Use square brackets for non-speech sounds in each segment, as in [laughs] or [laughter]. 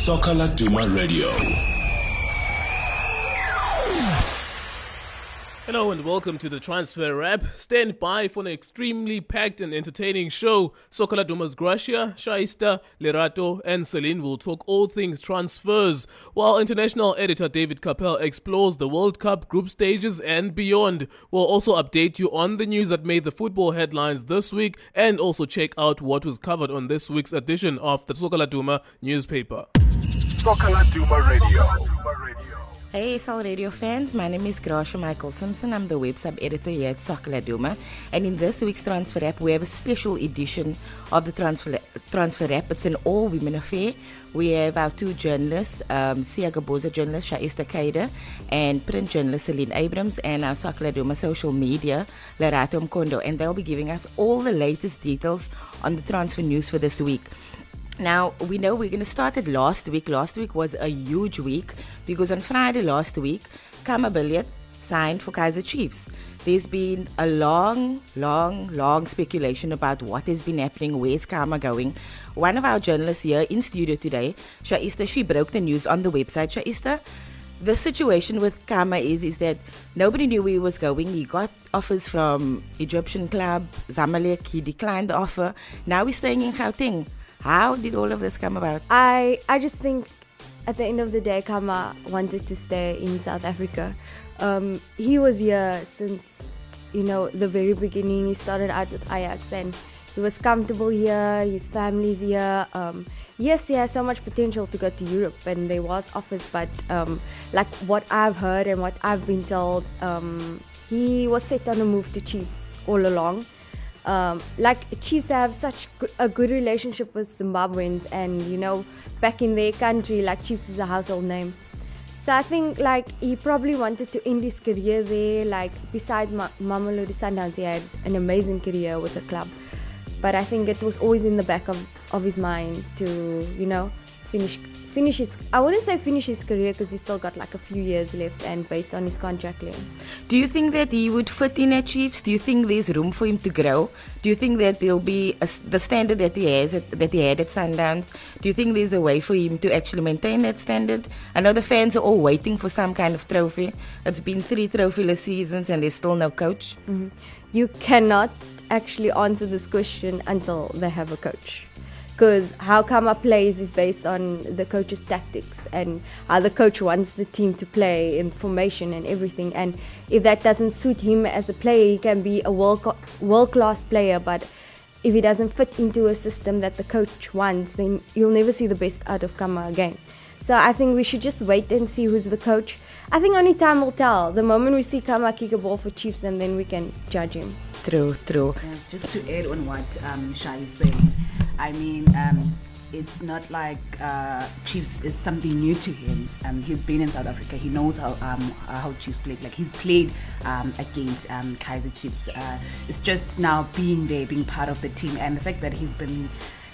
Soccer Laduma Radio. Hello and welcome to the Transfer Wrap. Stand by for an extremely packed and entertaining show. Soccer Laduma's Gracia, Shaista, Lerato, and Celine will talk all things transfers, while international editor David Capel explores the World Cup group stages and beyond. We'll also update you on the news that made the football headlines this week and also check out what was covered on this week's edition of the Soccer Laduma newspaper. Soccer Laduma Radio. Hey SL Radio fans, my name is Gracia Michael Simpson. I'm the web sub editor here at Soccer Laduma. And in this week's Transfer Wrap, we have a special edition of the Transfer, Transfer Wrap. It's an all women affair. We have our two journalists, um, Sia Gaboza journalist Shaista Kaida and print journalist Celine Abrams, and our Soccer Laduma social media, Lerato Mkondo. And they'll be giving us all the latest details on the transfer news for this week. Now, we know we're going to start it last week. Last week was a huge week because on Friday last week, Khama Billiat signed for Kaiser Chiefs. There's been a long, long, long speculation about what has been happening, where's Khama going. One of our journalists here in studio today, Shaista, she broke the news on the website. Shaista, the situation with Khama is is that nobody knew where he was going. He got offers from Egyptian club Zamalek. He declined the offer. Now he's staying in Gauteng. How did all of this come about? I I just think at the end of the day, Khama wanted to stay in South Africa. Um, he was here since you know the very beginning. He started out with Ajax and he was comfortable here. His family's here. Um, yes, he has so much potential to go to Europe, and there was offers, but um, like what I've heard and what I've been told, um, he was set on the move to Chiefs all along um, like Chiefs have such a good relationship with Zimbabweans, and you know, back in their country, like Chiefs is a household name. So I think like he probably wanted to end his career there. Like besides Ma- Mamelodi Sundowns, he had an amazing career with the club. But I think it was always in the back of, of his mind to you know finish finish his I wouldn't say finish his career because he's still got like a few years left and based on his contract length. Do you think that he would fit in at Chiefs? Do you think there's room for him to grow? Do you think that there'll be a, the standard that he has at, that he had at Sundowns? Do you think there's a way for him to actually maintain that standard? I know the fans are all waiting for some kind of trophy. It's been three trophyless seasons and there's still no coach. Mm-hmm. You cannot actually answer this question until they have a coach because how Khama plays is based on the coach's tactics and how the coach wants the team to play in formation and everything. And if that doesn't suit him as a player, he can be a world world class player, but if he doesn't fit into a system that the coach wants, then you'll never see the best out of Khama again. So I think we should just wait and see who's the coach. I think only time will tell. The moment we see Khama kick a ball for Chiefs, and then we can judge him. True, true. Yeah, just to add on what um, Shai is saying, I mean, um, it's not like uh, Chiefs is something new to him. Um, he's been in South Africa. He knows how um, how Chiefs play. Like he's played um, against um, Kaiser Chiefs. Uh, it's just now being there, being part of the team, and the fact that he's been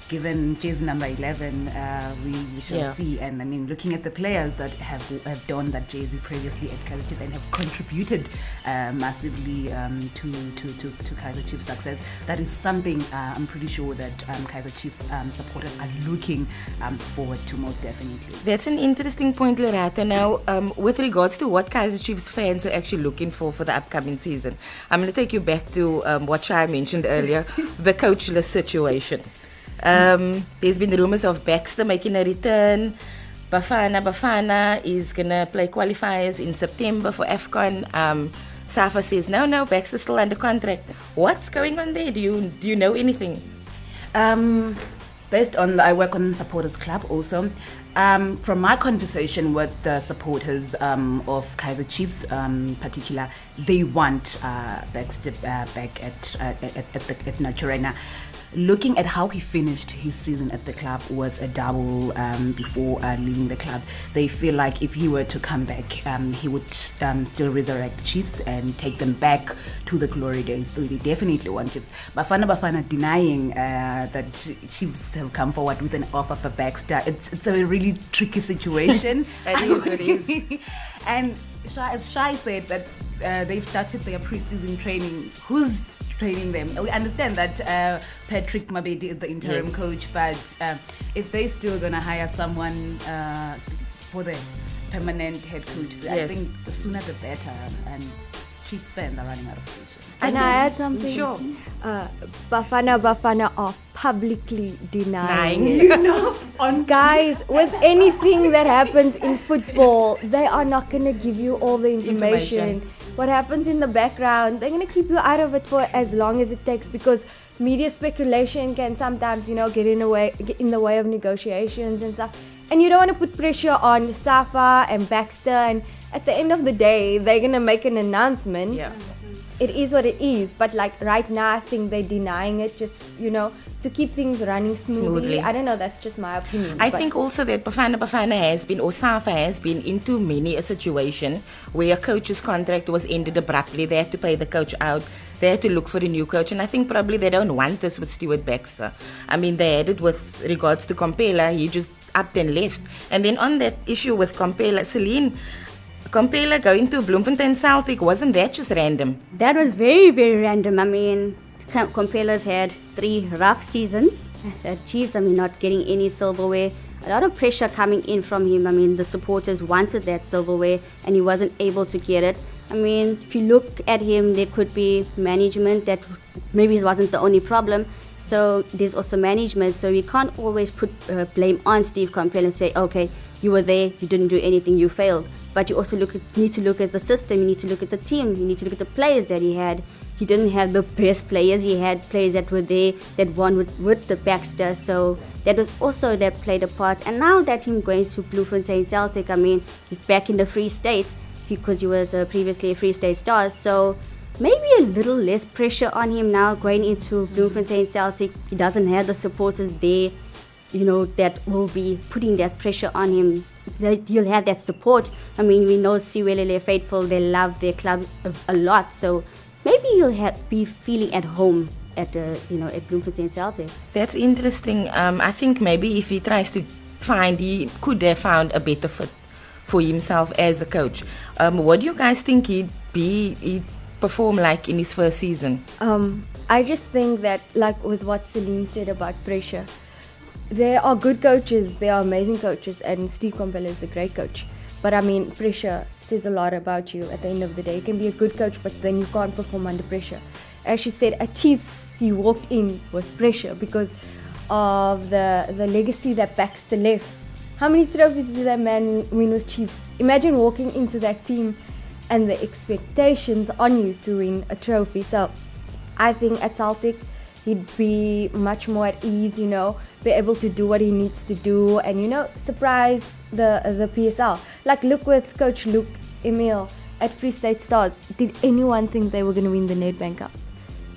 given jersey number 11 uh, we, we shall Yeah. see and i mean looking at the players that have have done that jersey previously at kaiser chiefs and have contributed uh, massively um, to, to, to, to kaiser chiefs success that is something uh, i'm pretty sure that um, kaiser chiefs um, supporters are looking um, forward to most definitely That's an interesting point, Lerato. Now, um, with regards to what Kaiser Chiefs fans are actually looking for for the upcoming season, I'm going to take you back to um, what Shai mentioned earlier the coachless situation. Um, there's been rumors of Baxter making a return. Bafana Bafana is going to play qualifiers in September for AFCON. Um, Safa says, no, no, Baxter's still under contract. What's going on there? Do you, do you know anything? Um, based on I work on supporters club also. Um, from my conversation with the supporters um, of Kaiser Chiefs, um, particular, they want uh, Baxter uh, back at uh, at, at, the, at Naturena. Looking at how he finished his season at the club with a double um, before uh, leaving the club, they feel like if he were to come back, um, he would um, still resurrect Chiefs and take them back to the glory days. So they definitely want Chiefs. Bafana Bafana denying uh, that Chiefs have come forward with an offer for Baxter. It's it's a really tricky situation. [laughs] It is, it is. [laughs] and Shai, as Shai said that uh, they've started their preseason training. Who's training them. We understand that uh, Patrick Mabedi is the interim Yes. coach, but uh, if they still gonna hire someone uh, for the permanent head coach, I think the sooner the better. And Chiefs fans are running out of patience. Can I add something? Sure. Uh, Bafana Bafana are publicly denying Nine. You know, on [laughs] Guys, with anything that happens in football, they are not going to give you all the information. Information. What happens in the background, they're going to keep you out of it for as long as it takes because media speculation can sometimes, you know, get in the way get in the way of negotiations and stuff. And you don't want to put pressure on Safa and Baxter and at the end of the day, they're going to make an announcement yeah. It is what it is. But like right now, I think they're denying it just you know to keep things running smoothly. Smoothly. I don't know. That's just my opinion. I think also that Bafana Bafana has been, or Safa has been, into many a situation where a coach's contract was ended abruptly. They had to pay the coach out. They had to look for a new coach, and I think probably they don't want this with Stuart Baxter. I mean, they had it with regards to Komphela. He just upped and left. And then on that issue with Komphela, Celine, Komphela going to Bloemfontein Celtic wasn't that just random? That was very, very random. I mean, Com- Komphela's had three rough seasons. Uh, Chiefs, I mean, not getting any silverware. A lot of pressure coming in from him. I mean, the supporters wanted that silverware and he wasn't able to get it. I mean, if you look at him, there could be management that maybe wasn't the only problem. So there's also management. So you can't always put uh, blame on Steve Komphela and say, okay, you were there, you didn't do anything, you failed. But you also look at, need to look at the system, you need to look at the team, you need to look at the players that he had. He didn't have the best players, he had players that were there that won with, with the Baxter. So that was also that played a part. And now that him going to Bloemfontein Celtic, I mean, he's back in the Free State because he was uh, previously a Free State star. So maybe a little less pressure on him now going into Bloemfontein Celtic. He doesn't have the supporters there, you know, that will be putting that pressure on him. That He'll have that support. I mean, we know Siwelele faithful; they love their club a, a lot. So maybe he'll have, be feeling at home at uh, you know at Bloemfontein Celtic. That's interesting. Um, I think maybe if he tries to find, he could have found a better fit for himself as a coach. Um, what do you guys think he'd be, he'd perform like in his first season? Um, I just think that, like with what Celine said about pressure, there are good coaches, there are amazing coaches, and Steve Komphela is a great coach. But I mean, pressure says a lot about you at the end of the day. You can be a good coach, but then you can't perform under pressure. As she said, at Chiefs, he walked in with pressure because of the, the legacy that Baxter left. How many trophies did that man win with Chiefs? Imagine walking into that team and the expectations on you to win a trophy. So I think at Celtic he'd be much more at ease, you know, be able to do what he needs to do and you know surprise the the PSL. Like look with coach Luc Eymael at Free State Stars. Did anyone think they were going to win the Nedbank Cup?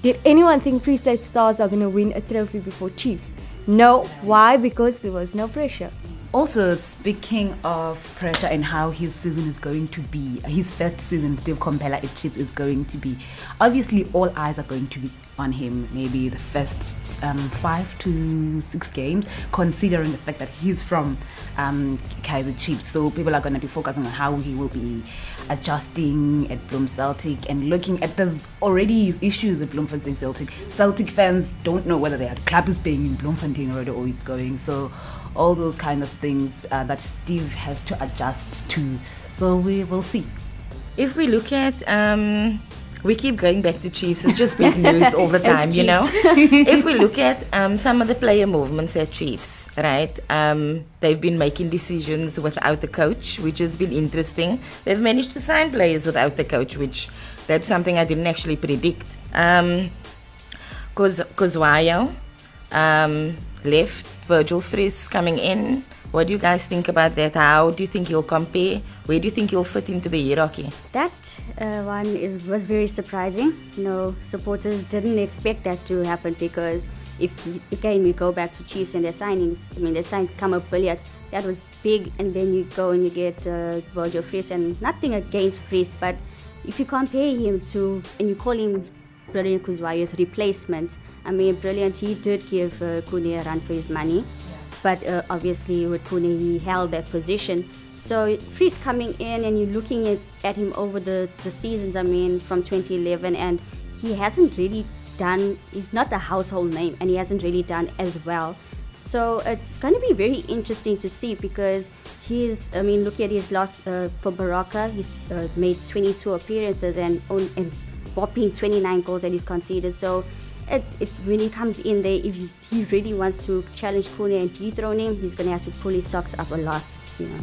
Did anyone think Free State Stars are going to win a trophy before Chiefs? No. Why? Because there was no pressure. Also, speaking of pressure and how his season is going to be, his first season, Steve Komphela at Chiefs is going to be. Obviously, all eyes are going to be on him. Maybe the first um, five to six games, considering the fact that he's from um, Kaiser Chiefs. So people are going to be focusing on how he will be adjusting at Bloem Celtic and looking at there's already issues at Bloemfontein Celtic. Celtic fans don't know whether their club is staying in Bloemfontein already or it's going. So all those kind of things uh, that Steve has to adjust to. So we will see. If we look at, um, we keep going back to Chiefs. It's just big news [laughs] all the time, you know. [laughs] if we look at um, some of the player movements at Chiefs, right? Um, they've been making decisions without the coach, which has been interesting. They've managed to sign players without the coach, which that's something I didn't actually predict. Um, Koz- Khuzwayo um, left. Virgil Vries coming in. What do you guys think about that? How do you think he'll compare? Where do you think he'll fit into the hierarchy? That uh, one is was very surprising. You know, supporters didn't expect that to happen because if again we go back to Chiefs and their signings, I mean they signed Khama Billiat, that was big, and then you go and you get uh, Virgil Vries, and nothing against Vries, but if you compare him to and you call him Brilliant Khuzwayo's replacement, I mean Brilliant he did give uh, a run for his money, but uh, obviously with Khune he held that position. So Vries coming in and you're looking at, at him over the, the seasons, I mean, from 2011, and he hasn't really done. He's not a household name, and he hasn't really done as well. So it's going to be very interesting to see because he's. I mean, look at his last uh, for Baroka, He's uh, made 22 appearances and and whopping 29 goals that he's conceded. So. It, it, when he comes in there, if he really wants to challenge Khune and dethrone him, he's to have to pull his socks up a lot, you know.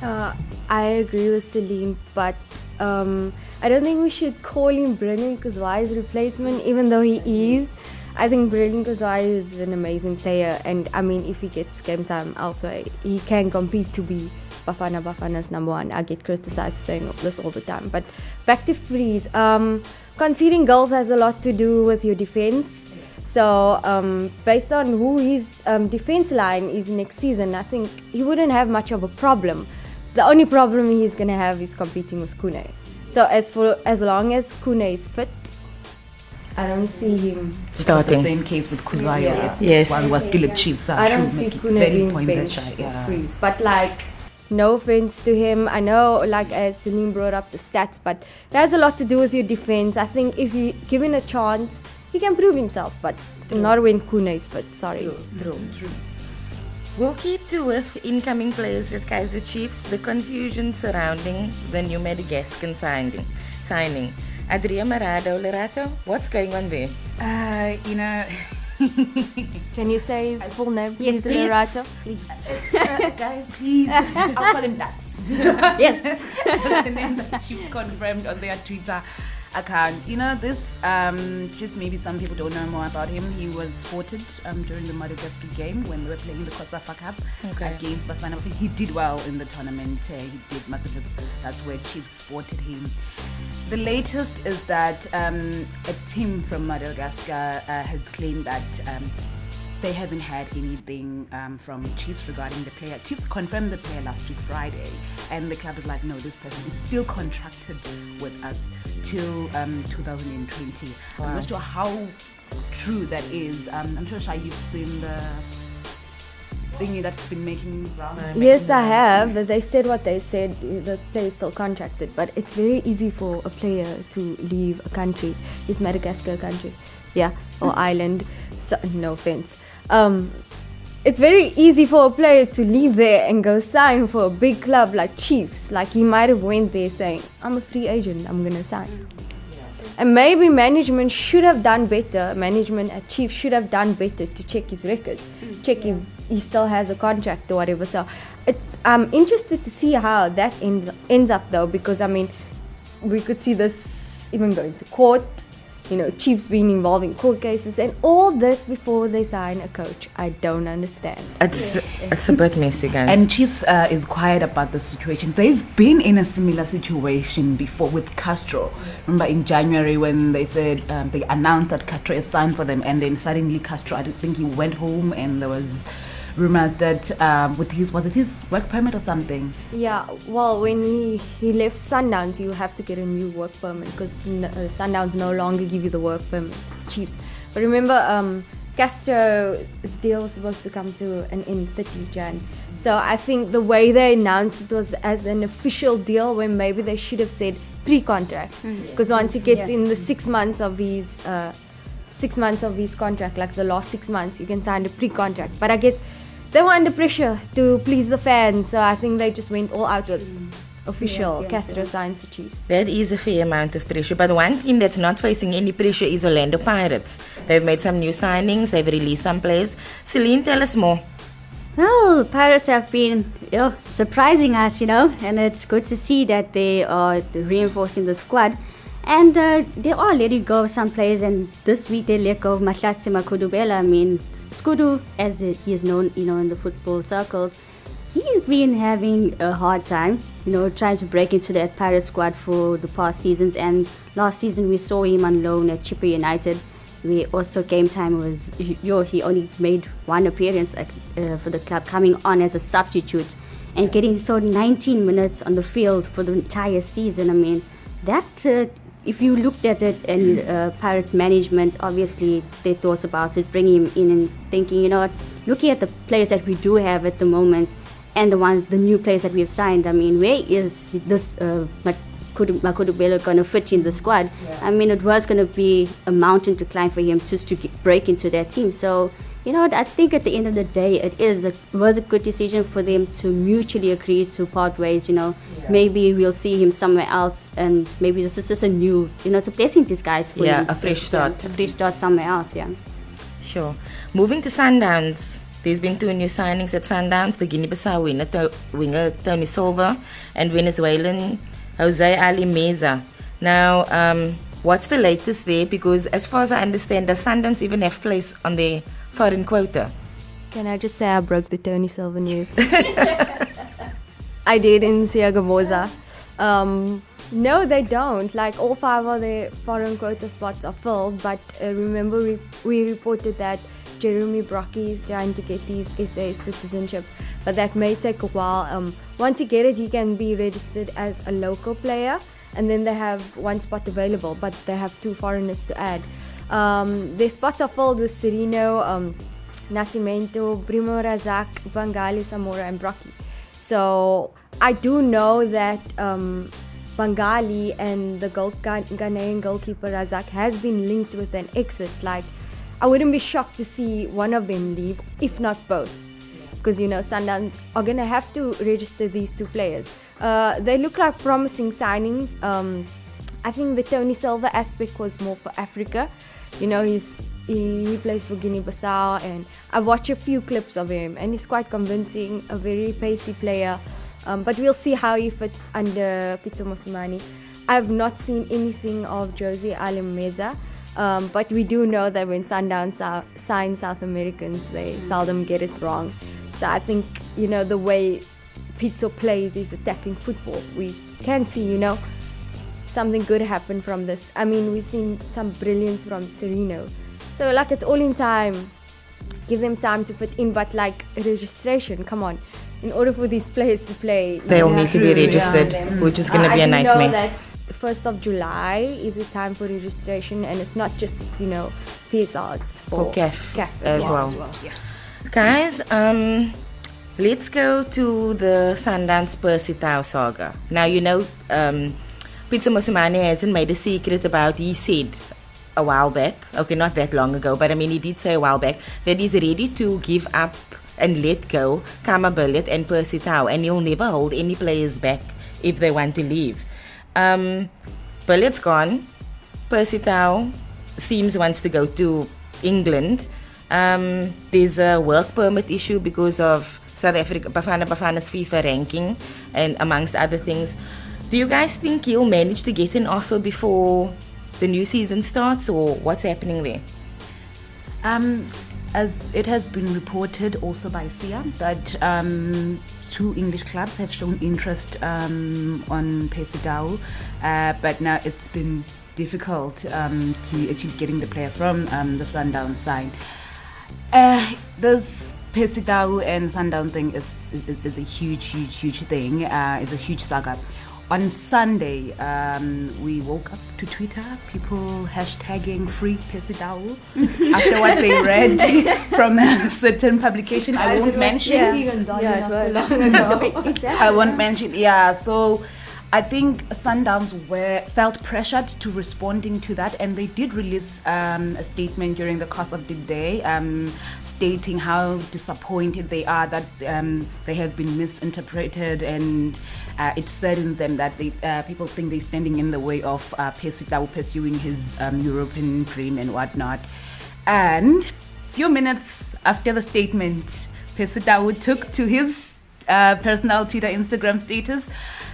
Uh, I agree with Celine, but um, I don't think we should call him Brilliant Kuzwai's replacement, even though he is. I think Brilliant Kuzwai is an amazing player, and I mean, if he gets game time elsewhere, he can compete to be Bafana Bafana's number one. I get criticized for saying this all the time, but back to Vries. Um, conceding goals has a lot to do with your defense. So, um, based on who his um, defense line is next season, I think he wouldn't have much of a problem. The only problem he's gonna have is competing with Khune. So as for as long as Khune is fit, I don't see him. Starting. The same case with Khuzwayo. Yeah. Yes. While he was still at Chiefs. I don't see make it Khune being pointless, benched yeah. freeze. But like, no offense to him. I know, like as Celine brought up the stats, but that has a lot to do with your defense. I think if you give him a chance, he can prove himself. But not when Khune is fit. Sorry. True. We'll keep to with incoming players at Kaiser Chiefs, the confusion surrounding the new Madagascan signing. signing. Andriamirado, Lerato, what's going on there? Uh, you know, Can you say his full name, Yes, please, please. Lerato? uh, guys, please. I'll call him Dax. yes. [laughs] the name that Chiefs confirmed on their Twitter account. You know, this, um, just maybe some people don't know more about him. He was spotted um, during the Madagascar game when we were playing the COSAFA Cup Okay. against Bafana. He did well in the tournament. Uh, he did massively. That's where Chiefs spotted him. The latest is that um, a team from Madagascar uh, has claimed that um, they haven't had anything um, from Chiefs regarding the player. Chiefs confirmed the player last week, Friday, and the club was like, no, this person is still contracted with us till um, 2020. I'm not sure how true that is. Um, I'm sure Shai, you've seen the thingy that's been making round. Yes, I have. But they said what they said. The player is still contracted, but it's very easy for a player to leave a country. Is Madagascar a country? Yeah, or island. So, no offense. Um, it's very easy for a player to leave there and go sign for a big club like Chiefs. Like he might have went there saying, "I'm a free agent. I'm gonna sign." And maybe management should have done better. Management at Chiefs should have done better to check his records, check if he still has a contract or whatever. So it's I'm interested to see how that ends ends up though, because I mean, we could see this even going to court. You know, Chiefs being involved in court cases and all this before they sign a coach. I don't understand. It's it's a bit messy, guys. And Chiefs uh, is quiet about the situation. They've been in a similar situation before with Castro. Remember in January when they said um, they announced that Castro is signed for them, and then suddenly Castro, I don't think he went home, and there was rumors that um, with his was it his work permit or something. Yeah, well, when he, he left Sundowns, you have to get a new work permit because n- uh, Sundowns no longer give you the work permit. Chiefs. But remember, um, Castro's deal was supposed to come to an end 30 Jan. So I think the way they announced it was as an official deal when maybe they should have said pre-contract. Because once he gets Yeah. in the six months of his uh, six months of his contract, like the last six months, you can sign a pre-contract. But I guess they were under pressure to please the fans, so I think they just went all out with mm. official Castro signs for Chiefs. That is a fair amount of pressure. But one team that's not facing any pressure is Orlando Pirates. They've made some new signings, they've released some players. Celine, tell us more. Well, Pirates have been you know, surprising us, you know, and it's good to see that they are reinforcing the squad. And uh, they are letting go of some players, and this week they let go of Mahlatsi Makudubela. I mean, Skudu, as he is known, you know, in the football circles, he's been having a hard time, you know, trying to break into that Pirate squad for the past seasons. And last season we saw him on loan at Chippa United. We also game time was yo he only made one appearance uh, for the club, coming on as a substitute and getting so 19 minutes on the field for the entire season. I mean, that uh, if you looked at it and uh, Pirates management, obviously they thought about it, bringing him in and thinking, you know what, looking at the players that we do have at the moment and the ones, the new players that we have signed. I mean, where is this uh, Makudubela going to fit in the squad. I mean, it was going to be a mountain to climb for him just to get, break into their team. So, you know what? I think at the end of the day, it is a, was a good decision for them to mutually agree to part ways. You know, maybe we'll see him somewhere else, and maybe this is just a new, you know, it's a blessing in disguise for Yeah, him. a fresh start. A fresh start somewhere else. Yeah. Sure. Moving to Sundowns. There's been two new signings at Sundowns. The Guinea-Bissau winner, to- winger Tony Silva and Venezuelan Jose Ali Meza. Now, um, what's the latest there? Because as far as I understand, does Sundowns even have place on their foreign quota? Can I just say I broke the Tony Silva news? [laughs] I did in Siagamoza. Um, no, they don't. Like all five of the foreign quota spots are filled. But uh, remember, we, we reported that Jeremy Brockie is trying to get his SA citizenship, but that may take a while. Um, once he get it, he can be registered as a local player, and then they have one spot available. But they have two foreigners to add. Um, spots are filled with Sirino. Um, Nascimento, Brimah Razak, Bangaly, Samora, and Brockie. So I do know that um, Bangaly and the goal, Ghanaian goalkeeper Razak has been linked with an exit. Like, I wouldn't be shocked to see one of them leave, if not both. Because you know, Sundowns are gonna have to register these two players. Uh, they look like promising signings. Um, I think the Tony Silva aspect was more for Africa. You know, he's he, he plays for Guinea-Bissau, and I watched a few clips of him, and he's quite convincing. A very pacey player, um, but we'll see how he fits under Pitso Mosimane. I've not seen anything of Jose Alimeza, um, but we do know that when Sundowns uh, sign South Americans, they seldom get it wrong. So I think you know the way Pitso plays is attacking football. We can see, you know, something good happen from this. I mean, we've seen some brilliance from Sirino. So, like, it's all in time. Give them time to fit in, but like registration, come on. In order for these players to play, They'll need to be yeah. registered, which is going to Uh, be I a nightmare. know that first of July is the time for registration, and it's not just you know PSR, it's for, For CAF CAF as well. Guys, um, let's go to the Sundowns Percy Tau saga. Now, you know, um, Pitso Mosimane hasn't made a secret about, he said a while back, okay, not that long ago, but I mean, he did say a while back that he's ready to give up and let go Khama Billiat and Percy Tau, and he'll never hold any players back if they want to leave. Um, Billiat's gone. Percy Tau seems wants to go to England. Um, there's a work permit issue because of South Africa, Bafana Bafana's FIFA ranking, and amongst other things. Do you guys think he'll manage to get an offer before the new season starts, or what's happening there? Um, as it has been reported also by SIA that um, two English clubs have shown interest um, on Percy Tau, uh, but now it's been difficult um, to actually getting the player from um, the Sundown side. Uh, this Percy Tau and Sundown thing is, is, is a huge, huge, huge thing. Uh, it's a huge saga. On Sunday, um, we woke up to Twitter, people hashtagging free Percy Tau [laughs] after what they read [laughs] from a certain publication. I won't mention. Yeah. [laughs] I won't mention. Yeah, so I think Sundowns were felt pressured to responding to that, and they did release um, a statement during the course of the day, um, stating how disappointed they are that um, they have been misinterpreted, and uh, it saddens them that they, uh, people think they're standing in the way of uh, pursuing his um, European dream and whatnot. And a few minutes after the statement, Percy Tau took to his uh, personal Twitter, Instagram status,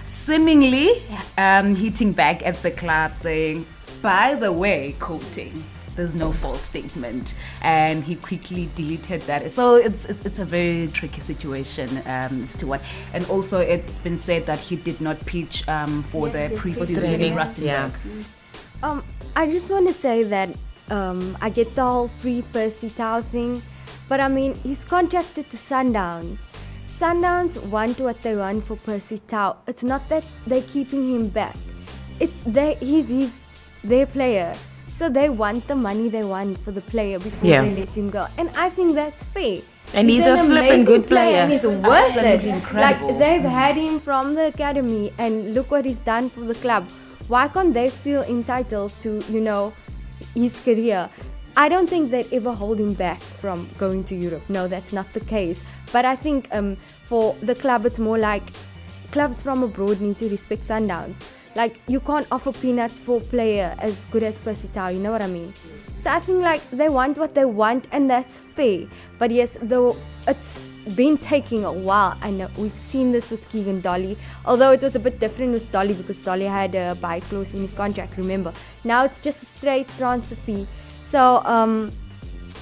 seemingly um, hitting back at the club, saying, "By the way, quoting." There's no false statement, and he quickly deleted that. So it's it's, it's a very tricky situation um, as to what, and also it's been said that he did not pitch um, for the pre-season in Rustenburg. yeah. Um, I just want to say that um, I get the whole free Percy Tau thing, but I mean, he's contracted to Sundowns. Sundowns want what they want for Percy Tau. It's not that they're keeping him back. It they he's he's their player, so they want the money they want for the player before Yeah. they let him go, and I think that's fair. And he's a an flippin' good player. and he's worth it. Absolutely incredible. Like they've had him from the academy, and look what he's done for the club. Why can't they feel entitled to, you know, his career? I don't think they'd ever hold him back from going to Europe. No, that's not the case. But I think um, for the club, it's more like clubs from abroad need to respect Sundowns. Like you can't offer peanuts for a player as good as Percy Tau, you know what I mean? So I think like they want what they want and that's fair. But yes, though it's been taking a while. I know we've seen this with Keagan Dolly, although it was a bit different with Dolly because Dolly had a buy clause in his contract. Remember, now it's just a straight transfer fee. So um,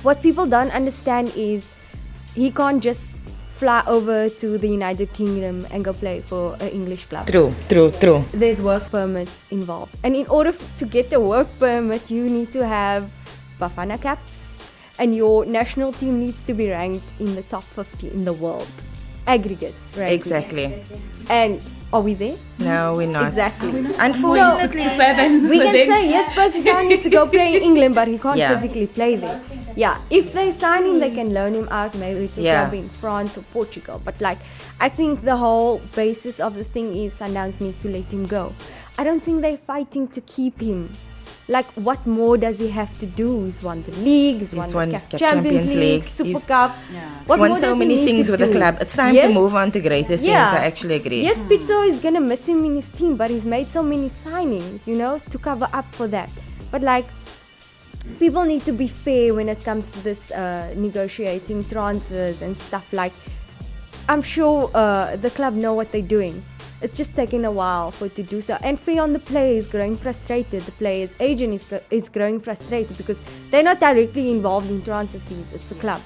what people don't understand is he can't just fly over to the United Kingdom and go play for an English club True, true, true. there's work permits involved. And in order to get the work permit, you need to have Bafana caps, and your national team needs to be ranked in the top 50 in the world. Aggregate, right? Exactly. And are we there? No, we're not. Exactly. Unfortunately, We [laughs] can say yes, Percy Tau needs to go play in England, but he can't Yeah. physically play there. Yeah, if they sign him, they can loan him out, maybe to Yeah. club in France or Portugal. But like, I think the whole basis of the thing is Sundowns need to let him go. I don't think they're fighting to keep him. Like, what more does he have to do? He's won the league, he's, won, won the the Champions Champions League, League, Super he's- Cup. Yeah. What won more so does many need things to with the club. It's time Yes, to move on to greater things. I actually agree. Yes, Pitso is gonna miss him in his team, but he's made so many signings, you know, to cover up for that. But like, people need to be fair when it comes to this uh, negotiating transfers and stuff. Like, I'm sure uh, the club know what they're doing. It's just taking a while for it to do so. And fair on the player is growing frustrated. The player's agent is, is growing frustrated because they're not directly involved in transfer fees. It's the club.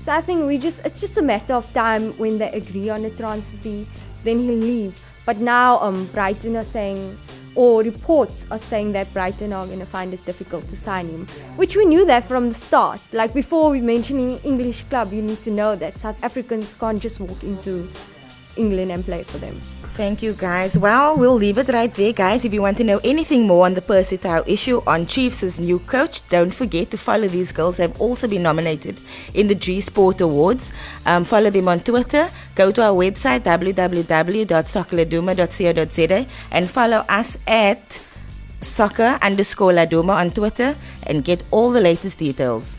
So I think we just it's just a matter of time when they agree on a transfer fee, then he'll leave. But now um Brighton are saying or reports are saying that Brighton are gonna find it difficult to sign him. Which we knew that from the start. Like before we mentioning English club, you need to know that South Africans can't just walk into England and play for them. Thank you, guys. Well, we'll leave it right there, guys. If you want to know anything more on the Percy Tau issue on Chiefs' new coach, don't forget to follow these girls. They've also been nominated in the G Sport Awards. Um, follow them on Twitter. Go to our website, www.soccerladuma.co.za, and follow us at soccer underscore laduma on Twitter and get all the latest details.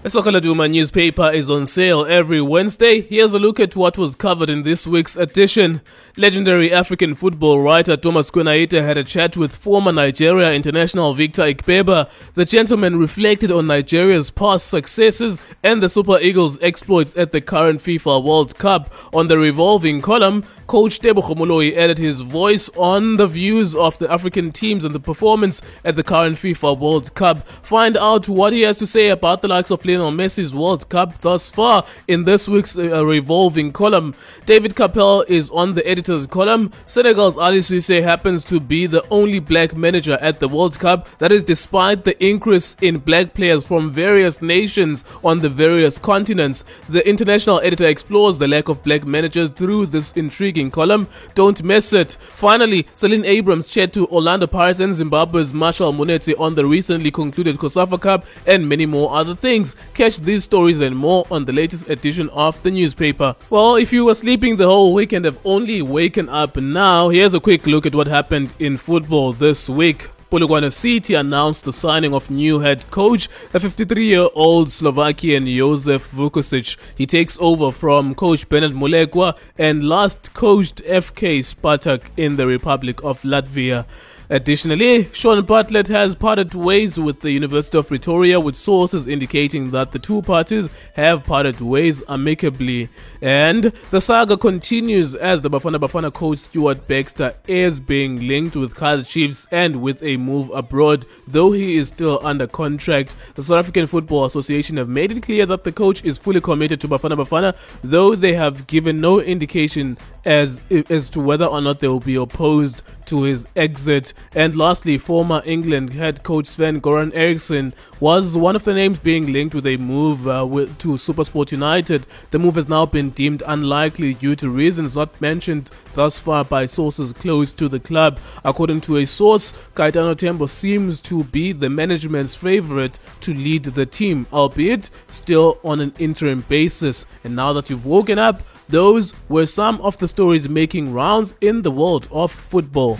The Soccer Laduma newspaper is on sale every Wednesday. Here's a look at what was covered in this week's edition. Legendary African football writer Thomas Kwenaite had a chat with former Nigeria international Victor Ikpeba. The gentleman reflected on Nigeria's past successes and the Super Eagles' exploits at the current FIFA World Cup. On the revolving column, coach Tebo Khomoloi added his voice on the views of the African teams and the performance at the current FIFA World Cup. Find out what he has to say about the likes of Lionel Messi's World Cup thus far in this week's uh, revolving column. David Capel is on the editor's column. Senegal's Aliou Cisse happens to be the only black manager at the World Cup. That is despite the increase in black players from various nations on the various continents. The international editor explores the lack of black managers through this intriguing column. Don't miss it. Finally, Celine Abrams chat to Orlando Pirates and Zimbabwe's Marshall Munetsi on the recently concluded COSAFA Cup and many more other things. Catch these stories and more on the latest edition of the newspaper. Well, if you were sleeping the whole week and have only waken up now, here's a quick look at what happened in football this week. Polokwane City announced the signing of new head coach, a 53-year-old Slovakian Josef Vukusic. He takes over from coach Bernard Molekwa and last coached FK Spartak in the Republic of Latvia. Additionally, Sean Bartlett has parted ways with the University of Pretoria, with sources indicating that the two parties have parted ways amicably. And the saga continues as the Bafana Bafana coach Stuart Baxter is being linked with Kaiser Chiefs and with a move abroad, though he is still under contract. The South African Football Association have made it clear that the coach is fully committed to Bafana Bafana, though they have given no indication as as to whether or not they will be opposed to his exit. And lastly, former England head coach Sven Goran Eriksson was one of the names being linked with a move uh, with, to Supersport United. The move has now been deemed unlikely due to reasons not mentioned thus far by sources close to the club. According to a source, Kaitano Tembo seems to be the management's favorite to lead the team, albeit still on an interim basis. And now that you've woken up, those were some of the stories making rounds in the world of football.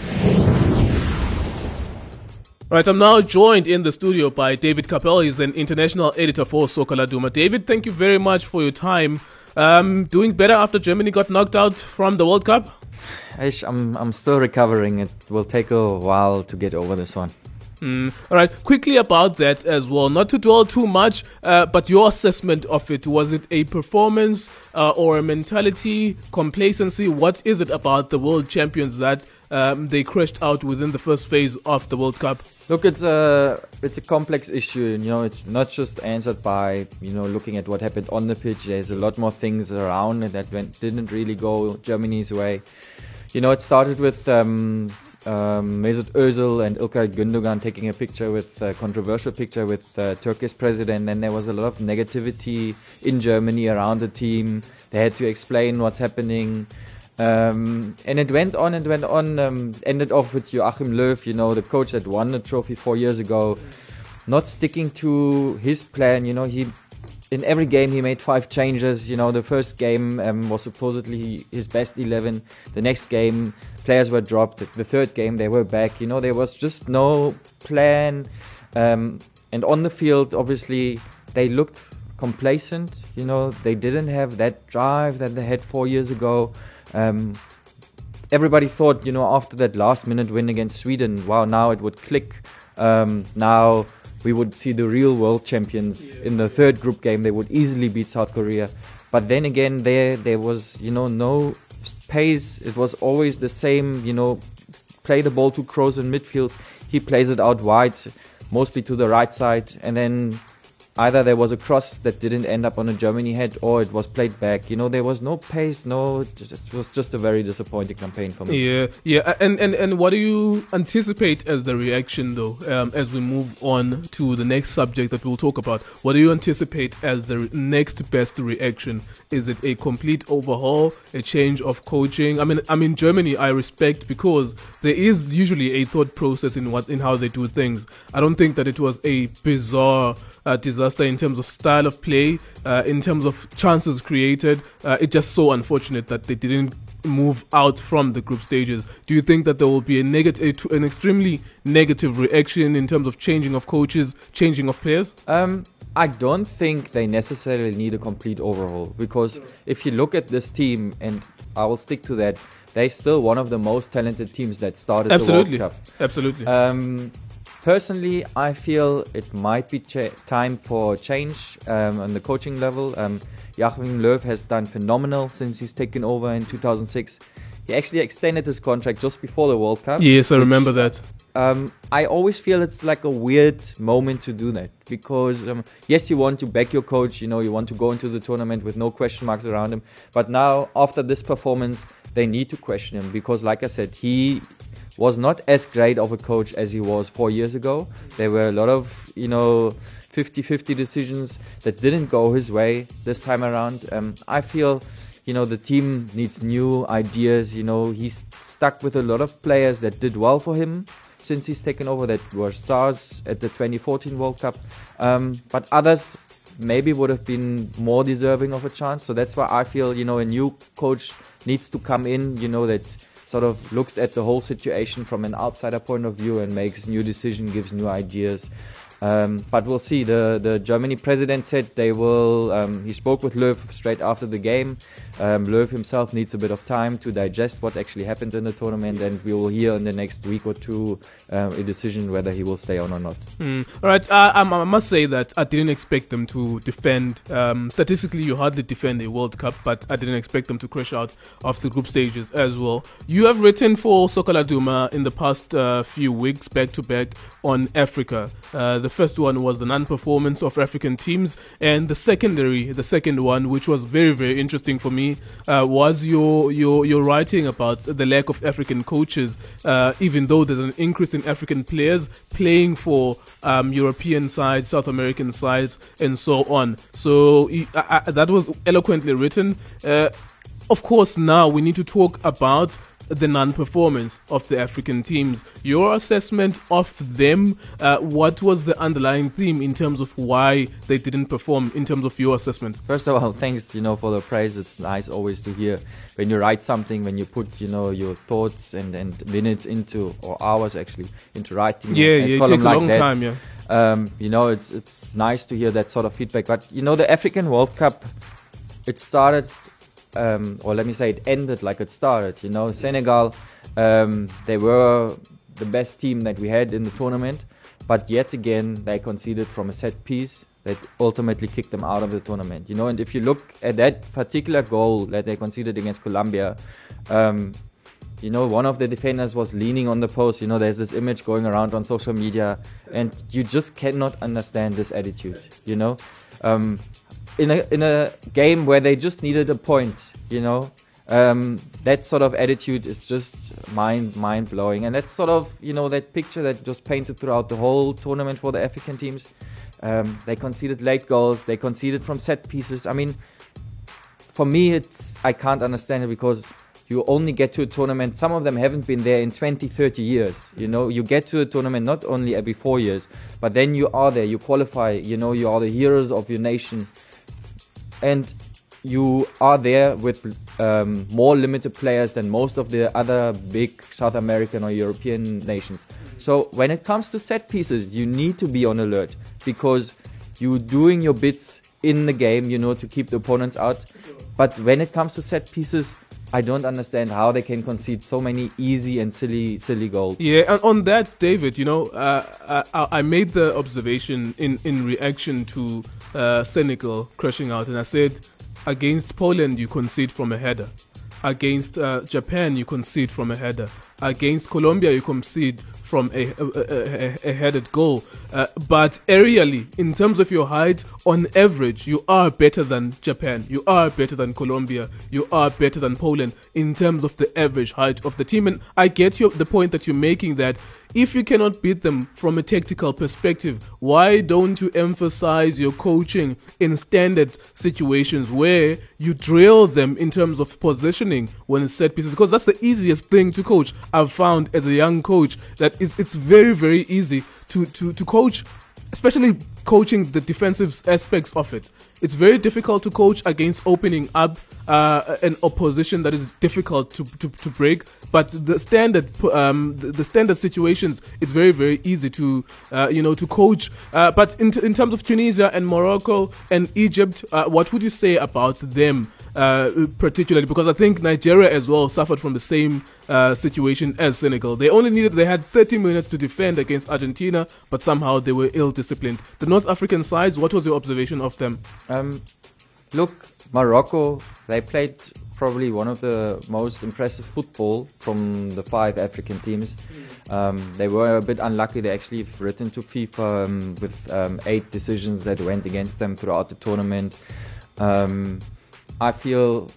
Right, I'm now joined in the studio by David Capel. He's an international editor for Soccer Laduma. David, thank you very much for your time. Um, doing better after Germany got knocked out from the World Cup? I'm, I'm still recovering. It will take a while to get over this one. Mm. All right, quickly about that as well. Not to dwell too much, uh, but your assessment of it was it a performance uh, or a mentality, complacency? What is it about the world champions that um, they crashed out within the first phase of the World Cup? Look, it's a it's a complex issue. You know, it's not just answered by you know looking at what happened on the pitch. There's a lot more things around that went, didn't really go Germany's way. You know, it started with um, um, Mesut Özil and Ilkay Gundogan taking a picture with a controversial picture with the Turkish president. And there was a lot of negativity in Germany around the team. They had to explain what's happening. Um, and it went on and went on. Um, ended off with Joachim Löw, you know, the coach that won the trophy four years ago, not sticking to his plan. You know, he in every game he made five changes. You know, the first game um, was supposedly his best eleven. The next game, players were dropped. The third game, they were back. You know, there was just no plan. Um, and on the field, obviously, they looked complacent. You know, they didn't have that drive that they had four years ago. Um, everybody thought, you know, after that last minute win against Sweden, wow, now it would click. Um, now we would see the real world champions in the third group game. They would easily beat South Korea. But then again, there there was, you know, no pace. It was always the same, you know, play the ball to Kroos in midfield. He plays it out wide, mostly to the right side, and then either there was a cross that didn't end up on a Germany head or it was played back. You know, there was no pace, no, it was just a very disappointing campaign for me. Yeah, yeah. And, and, and what do you anticipate as the reaction, though, um, as we move on to the next subject that we'll talk about? What do you anticipate as the next best reaction? Is it a complete overhaul, a change of coaching? I mean, I mean, Germany, I respect because there is usually a thought process in what in how they do things. I don't think that it was a bizarre uh, disaster in terms of style of play, uh, in terms of chances created. Uh, it's just so unfortunate that they didn't move out from the group stages. Do you think that there will be a negative, an extremely negative reaction in terms of changing of coaches, changing of players? Um, I don't think they necessarily need a complete overhaul because if you look at this team, and I will stick to that, they're still one of the most talented teams that started Absolutely. the World Cup. Absolutely. Um, personally, I feel it might be cha- time for change um, on the coaching level. Um, Joachim Löw has done phenomenal since he's taken over in 2006. He actually extended his contract just before the World Cup. yes, I remember that. Um, I always feel it's like a weird moment to do that because um, yes, you want to back your coach, you know, you want to go into the tournament with no question marks around him. But now, after this performance, they need to question him because, like I said, he was not as great of a coach as he was four years ago. There were a lot of, you know, 50 50 decisions that didn't go his way this time around. Um, I feel, you know, the team needs new ideas. You know, he's stuck with a lot of players that did well for him since he's taken over that were stars at the 2014 World Cup. Um, but others maybe would have been more deserving of a chance. So that's why I feel, you know, a new coach needs to come in, you know, that sort of looks at the whole situation from an outsider point of view and makes new decisions, gives new ideas. Um, but we'll see. The the Germany president said they will. Um, he spoke with Löw straight after the game. Um, Löw himself needs a bit of time to digest what actually happened in the tournament, and we will hear in the next week or two uh, a decision whether he will stay on or not. Mm. All right, I, I, must say that I didn't expect them to defend. Um, statistically, you hardly defend a World Cup, but I didn't expect them to crash out of the group stages as well. You have written for Soccer Laduma in the past uh, few weeks, back to back, on Africa. Uh, the the first one was the non-performance of African teams, and the secondary, the second one, which was very very interesting for me, uh, was your your your writing about the lack of African coaches. Uh, even though there's an increase in African players playing for um, European sides, South American sides, and so on. So uh, that was eloquently written. Uh, of course, now we need to talk about the non-performance of the African teams. Your assessment of them, uh, what was the underlying theme in terms of why they didn't perform? In terms of your assessment. First of all, thanks, you know, for the praise. It's nice always to hear when you write something, when you put, you know, your thoughts and, and minutes into, or hours actually, into writing. Yeah, yeah, it takes like a long that. time. Yeah. Um, you know, it's it's nice to hear that sort of feedback. But you know, the African World Cup, it started um, or let me say it ended like it started. You know, Senegal, um, they were the best team that we had in the tournament, but yet again they conceded from a set piece that ultimately kicked them out of the tournament. You know, and if you look at that particular goal that they conceded against Colombia, um, you know, one of the defenders was leaning on the post. You know, there's this image going around on social media, and you just cannot understand this attitude. You know, um, in a in a game where they just needed a point, you know, um, that sort of attitude is just mind mind blowing, and that's sort of you know that picture that was painted throughout the whole tournament for the African teams. Um, they conceded late goals, they conceded from set pieces. I mean, for me, it's I can't understand it because you only get to a tournament. Some of them haven't been there in 20, 30 years. You know, you get to a tournament not only every four years, but then you are there, you qualify. You know, you are the heroes of your nation and you are there with um, more limited players than most of the other big South American or European nations. So when it comes to set pieces, you need to be on alert because you're doing your bits in the game, you know, to keep the opponents out. But when it comes to set pieces, I don't understand how they can concede so many easy and silly, silly goals. Yeah, and on that, David, you know, uh, I, I, made the observation in in reaction to uh, Senegal crashing out, and I said, against Poland you concede from a header, against uh, Japan you concede from a header, against Colombia you concede from a, a, a, a headed goal. Uh, but aerially, in terms of your height, on average, you are better than Japan, you are better than Colombia, you are better than Poland in terms of the average height of the team. And I get your, the point that you're making that if you cannot beat them from a tactical perspective, why don't you emphasize your coaching in standard situations where you drill them in terms of positioning when set pieces? Because that's the easiest thing to coach. I've found as a young coach that it's, it's very, very easy to, to, to coach, especially coaching the defensive aspects of it. It's very difficult to coach against opening up uh, an opposition that is difficult to, to, to break. But the standard um, the, the, standard situations, it's very very easy to uh, you know to coach. Uh, but in, in terms of Tunisia and Morocco and Egypt, uh, what would you say about them? Uh, particularly because I think Nigeria as well suffered from the same uh, situation as Senegal. They only needed they had 30 minutes to defend against Argentina, but somehow they were ill disciplined. The North African sides, what was your observation of them? Um, look, Morocco, they played probably one of the most impressive football from the five African teams. Um, they were a bit unlucky. They actually written to FIFA um, with um, eight decisions that went against them throughout the tournament. Um, I feel,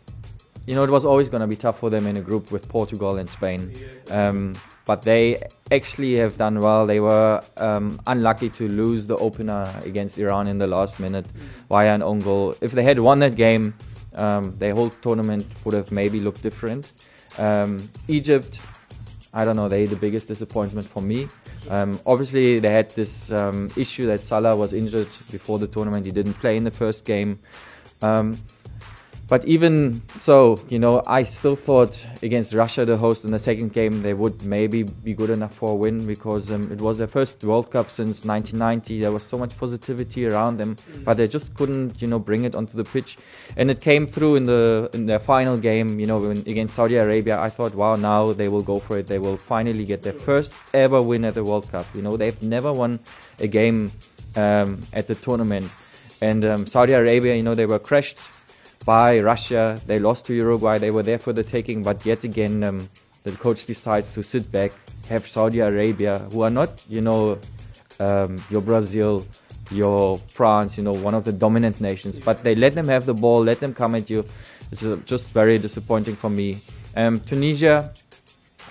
you know, it was always going to be tough for them in a group with Portugal and Spain. Um, but they actually have done well. They were um, unlucky to lose the opener against Iran in the last minute via an own goal. If they had won that game, um, their whole tournament would have maybe looked different. Um, Egypt, I don't know, they're the biggest disappointment for me. Um, obviously, they had this um, issue that Salah was injured before the tournament. He didn't play in the first game. But even so, you know, I still thought against Russia, the host, in the second game, they would maybe be good enough for a win because um, it was their first World Cup since 1990. There was so much positivity around them, mm. but they just couldn't, you know, bring it onto the pitch. And it came through in the in their final game, you know, when, against Saudi Arabia. I thought, wow, now they will go for it. They will finally get their first ever win at the World Cup. You know, they've never won a game um, at the tournament. And um, Saudi Arabia, you know, they were crushed by Russia. They lost to Uruguay. They were there for the taking, but yet again, um, the coach decides to sit back, have Saudi Arabia, who are not, you know, um, your Brazil, your France, you know, one of the dominant nations. But they let them have the ball, let them come at you. It's uh, just very disappointing for me. Um, Tunisia,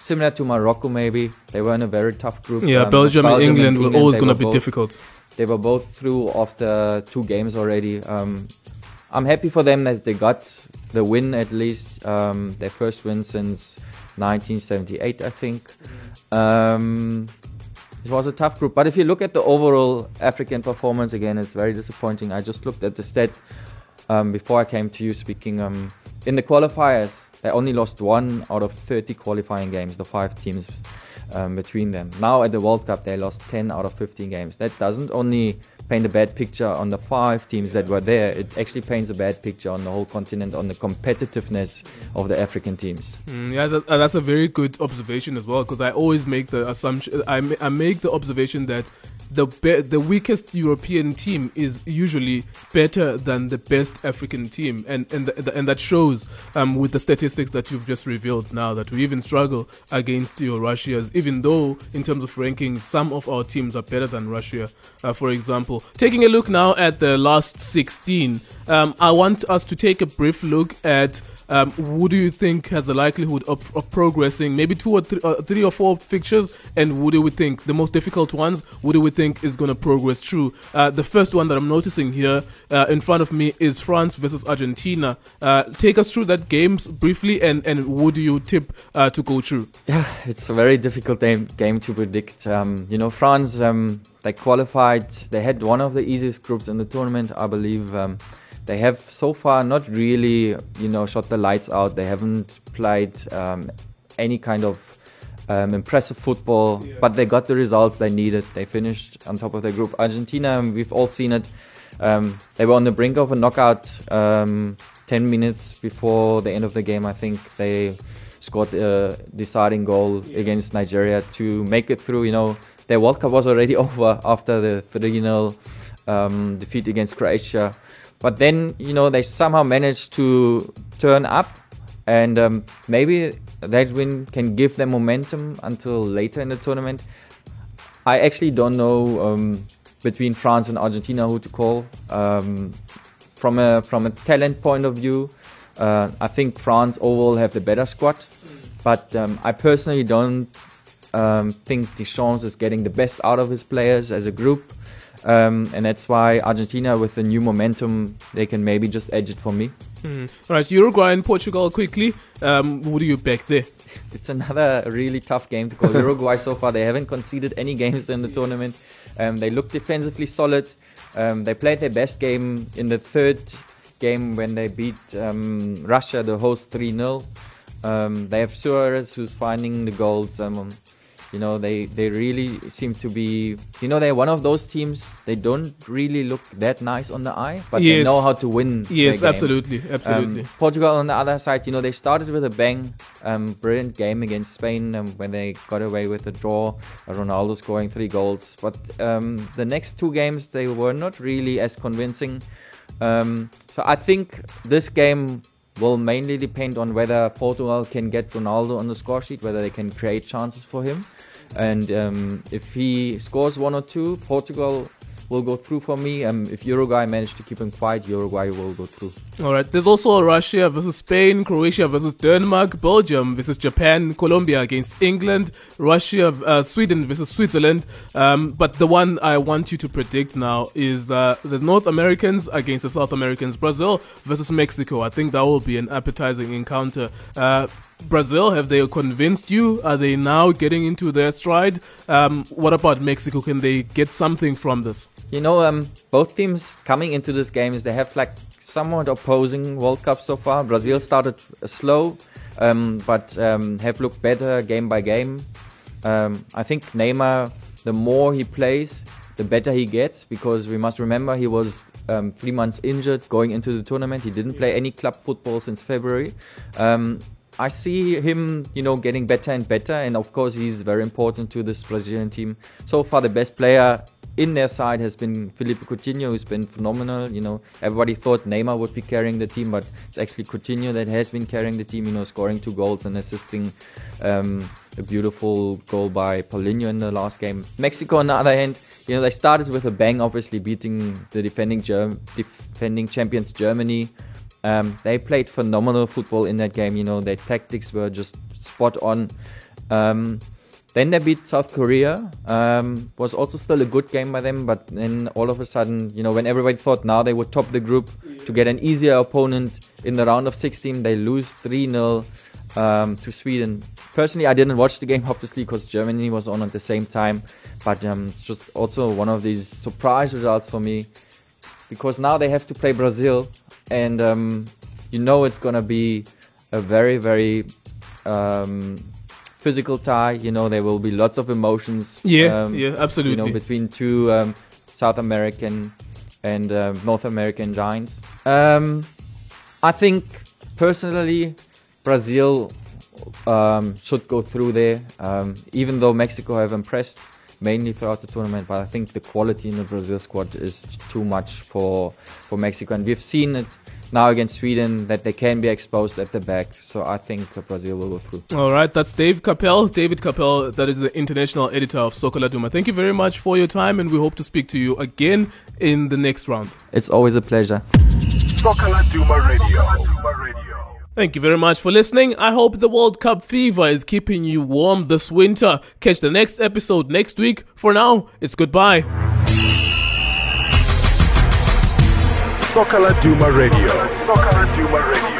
similar to Morocco, maybe they were in a very tough group. Yeah, Um, Belgium, and England were always going to be both- difficult. They were both through after two games already. Um, I'm happy for them that they got the win at least, um, their first win since 1978, I think. Um, it was a tough group, but if you look at the overall African performance again, it's very disappointing. I just looked at the stat um, before I came to you speaking. Um, in the qualifiers, they only lost one out of 30 qualifying games, the five teams um, between them. Now at the World Cup, they lost 10 out of 15 games. That doesn't only paint a bad picture on the five teams that were there, it actually paints a bad picture on the whole continent, on the competitiveness of the African teams. Mm, yeah, that, uh, that's a very good observation as well. Because I always make the assumption, I, I make the observation that the be- the weakest European team is usually better than the best African team, and and and that shows um, with the statistics that you've just revealed now that we even struggle against your Russias, even though in terms of rankings some of our teams are better than Russia. Uh, for example, taking a look now at the last 16, um, I want us to take a brief look at um, who do you think has the likelihood of, of progressing? Maybe two or three, uh, three or four fixtures, and who do we think the most difficult ones? Who do we think is going to progress through? Uh, the first one that I'm noticing here uh, in front of me is France versus Argentina. Uh, take us through that game briefly, and and who do you tip uh, to go through? Yeah, it's a very difficult game, game to predict. Um, you know, France, um, they qualified, they had one of the easiest groups in the tournament, I believe. Um, they have so far not really, you know, shot the lights out. They haven't played um, any kind of um, impressive football, but they got the results they needed. They finished on top of their group. Argentina, we've all seen it. Um, they were on the brink of a knockout um, 10 minutes before the end of the game, I think. They scored a deciding goal against Nigeria to make it through. You know, their World Cup was already [laughs] over after the 3 0 um, defeat against Croatia. But then, you know, they somehow managed to turn up, and um, maybe that win can give them momentum until later in the tournament. I actually don't know um, between France and Argentina who to call. Um, from a from a talent point of view, uh, I think France overall have the better squad, but um, I personally don't um, think Deschamps is getting the best out of his players as a group. Um, and that's why Argentina, with the new momentum, they can maybe just edge it for me. Mhm. All right, Uruguay and Portugal quickly. Um, who do you back there? [laughs] It's another really tough game to call. Uruguay so far they haven't conceded any games in the tournament. Um, they look defensively solid. Um, they played their best game in the third game when they beat um, Russia, the host 3 0. Um, they have Suarez who's finding the goals. You know, they, they really seem to be, you know, they're one of those teams, they don't really look that nice on the eye, but they know how to win. Yes, absolutely, absolutely. Um, Portugal on the other side, you know, they started with a bang. Um, brilliant game against Spain um, when they got away with a draw. Ronaldo scoring three goals. But um, the next two games, they were not really as convincing. Um, so I think this game will mainly depend on whether Portugal can get Ronaldo on the score sheet, whether they can create chances for him. And um, if he scores one or two, Portugal will go through for me. Um, if Uruguay manage to keep him quiet, Uruguay will go through. All right. There's also Russia versus Spain, Croatia versus Denmark, Belgium versus Japan, Colombia against England, Russia, uh, Sweden versus Switzerland. Um, but the one I want you to predict now is uh, the North Americans against the South Americans, Brazil versus Mexico. I think that will be an appetizing encounter. Uh, Brazil, have they convinced you? Are they now getting into their stride? Um, what about Mexico? Can they get something from this? You know, um, both teams coming into this game is they have like somewhat opposing World Cup so far. Brazil started slow, um, but um, have looked better game by game. Um, I think Neymar, the more he plays, the better he gets because we must remember he was um, three months injured going into the tournament. He didn't play any club football since February. Um, I see him, you know, getting better and better, and of course he's very important to this Brazilian team. So far, the best player in their side has been Felipe Coutinho, who's been phenomenal. You know, everybody thought Neymar would be carrying the team, but it's actually Coutinho that has been carrying the team. You know, scoring two goals and assisting um, a beautiful goal by Paulinho in the last game. Mexico, on the other hand, you know, they started with a bang, obviously beating the defending Germ- defending champions Germany. Um, they played phenomenal football in that game. You know, their tactics were just spot on. Um, then they beat South Korea. Um, was also still a good game by them, but then all of a sudden, you know, when everybody thought now they would top the group to get an easier opponent in the round of 16, they lose 3 0 um, to Sweden. Personally, I didn't watch the game, obviously, because Germany was on at the same time, but um, it's just also one of these surprise results for me because now they have to play Brazil, and um, you know it's gonna be a very, very um, physical tie. You know, there will be lots of emotions. Yeah, um, yeah, absolutely. You know, between two um, South American and uh, North American giants. Um, I think personally, Brazil um, should go through there. Um, even though Mexico have impressed mainly throughout the tournament, but I think the quality in the Brazil squad is too much for for Mexico, and we've seen it now against Sweden that they can be exposed at the back. So I think Brazil will go through. All right, that's Dave Capel, David Capel, that is the international editor of Soccer Laduma. Thank you very much for your time, and we hope to speak to you again in the next round. It's always a pleasure. Soccer Laduma Radio. Thank you very much for listening. I hope the World Cup fever is keeping you warm this winter. Catch the next episode next week. For now, it's goodbye. Soccer Laduma Radio. Soccer Laduma Radio.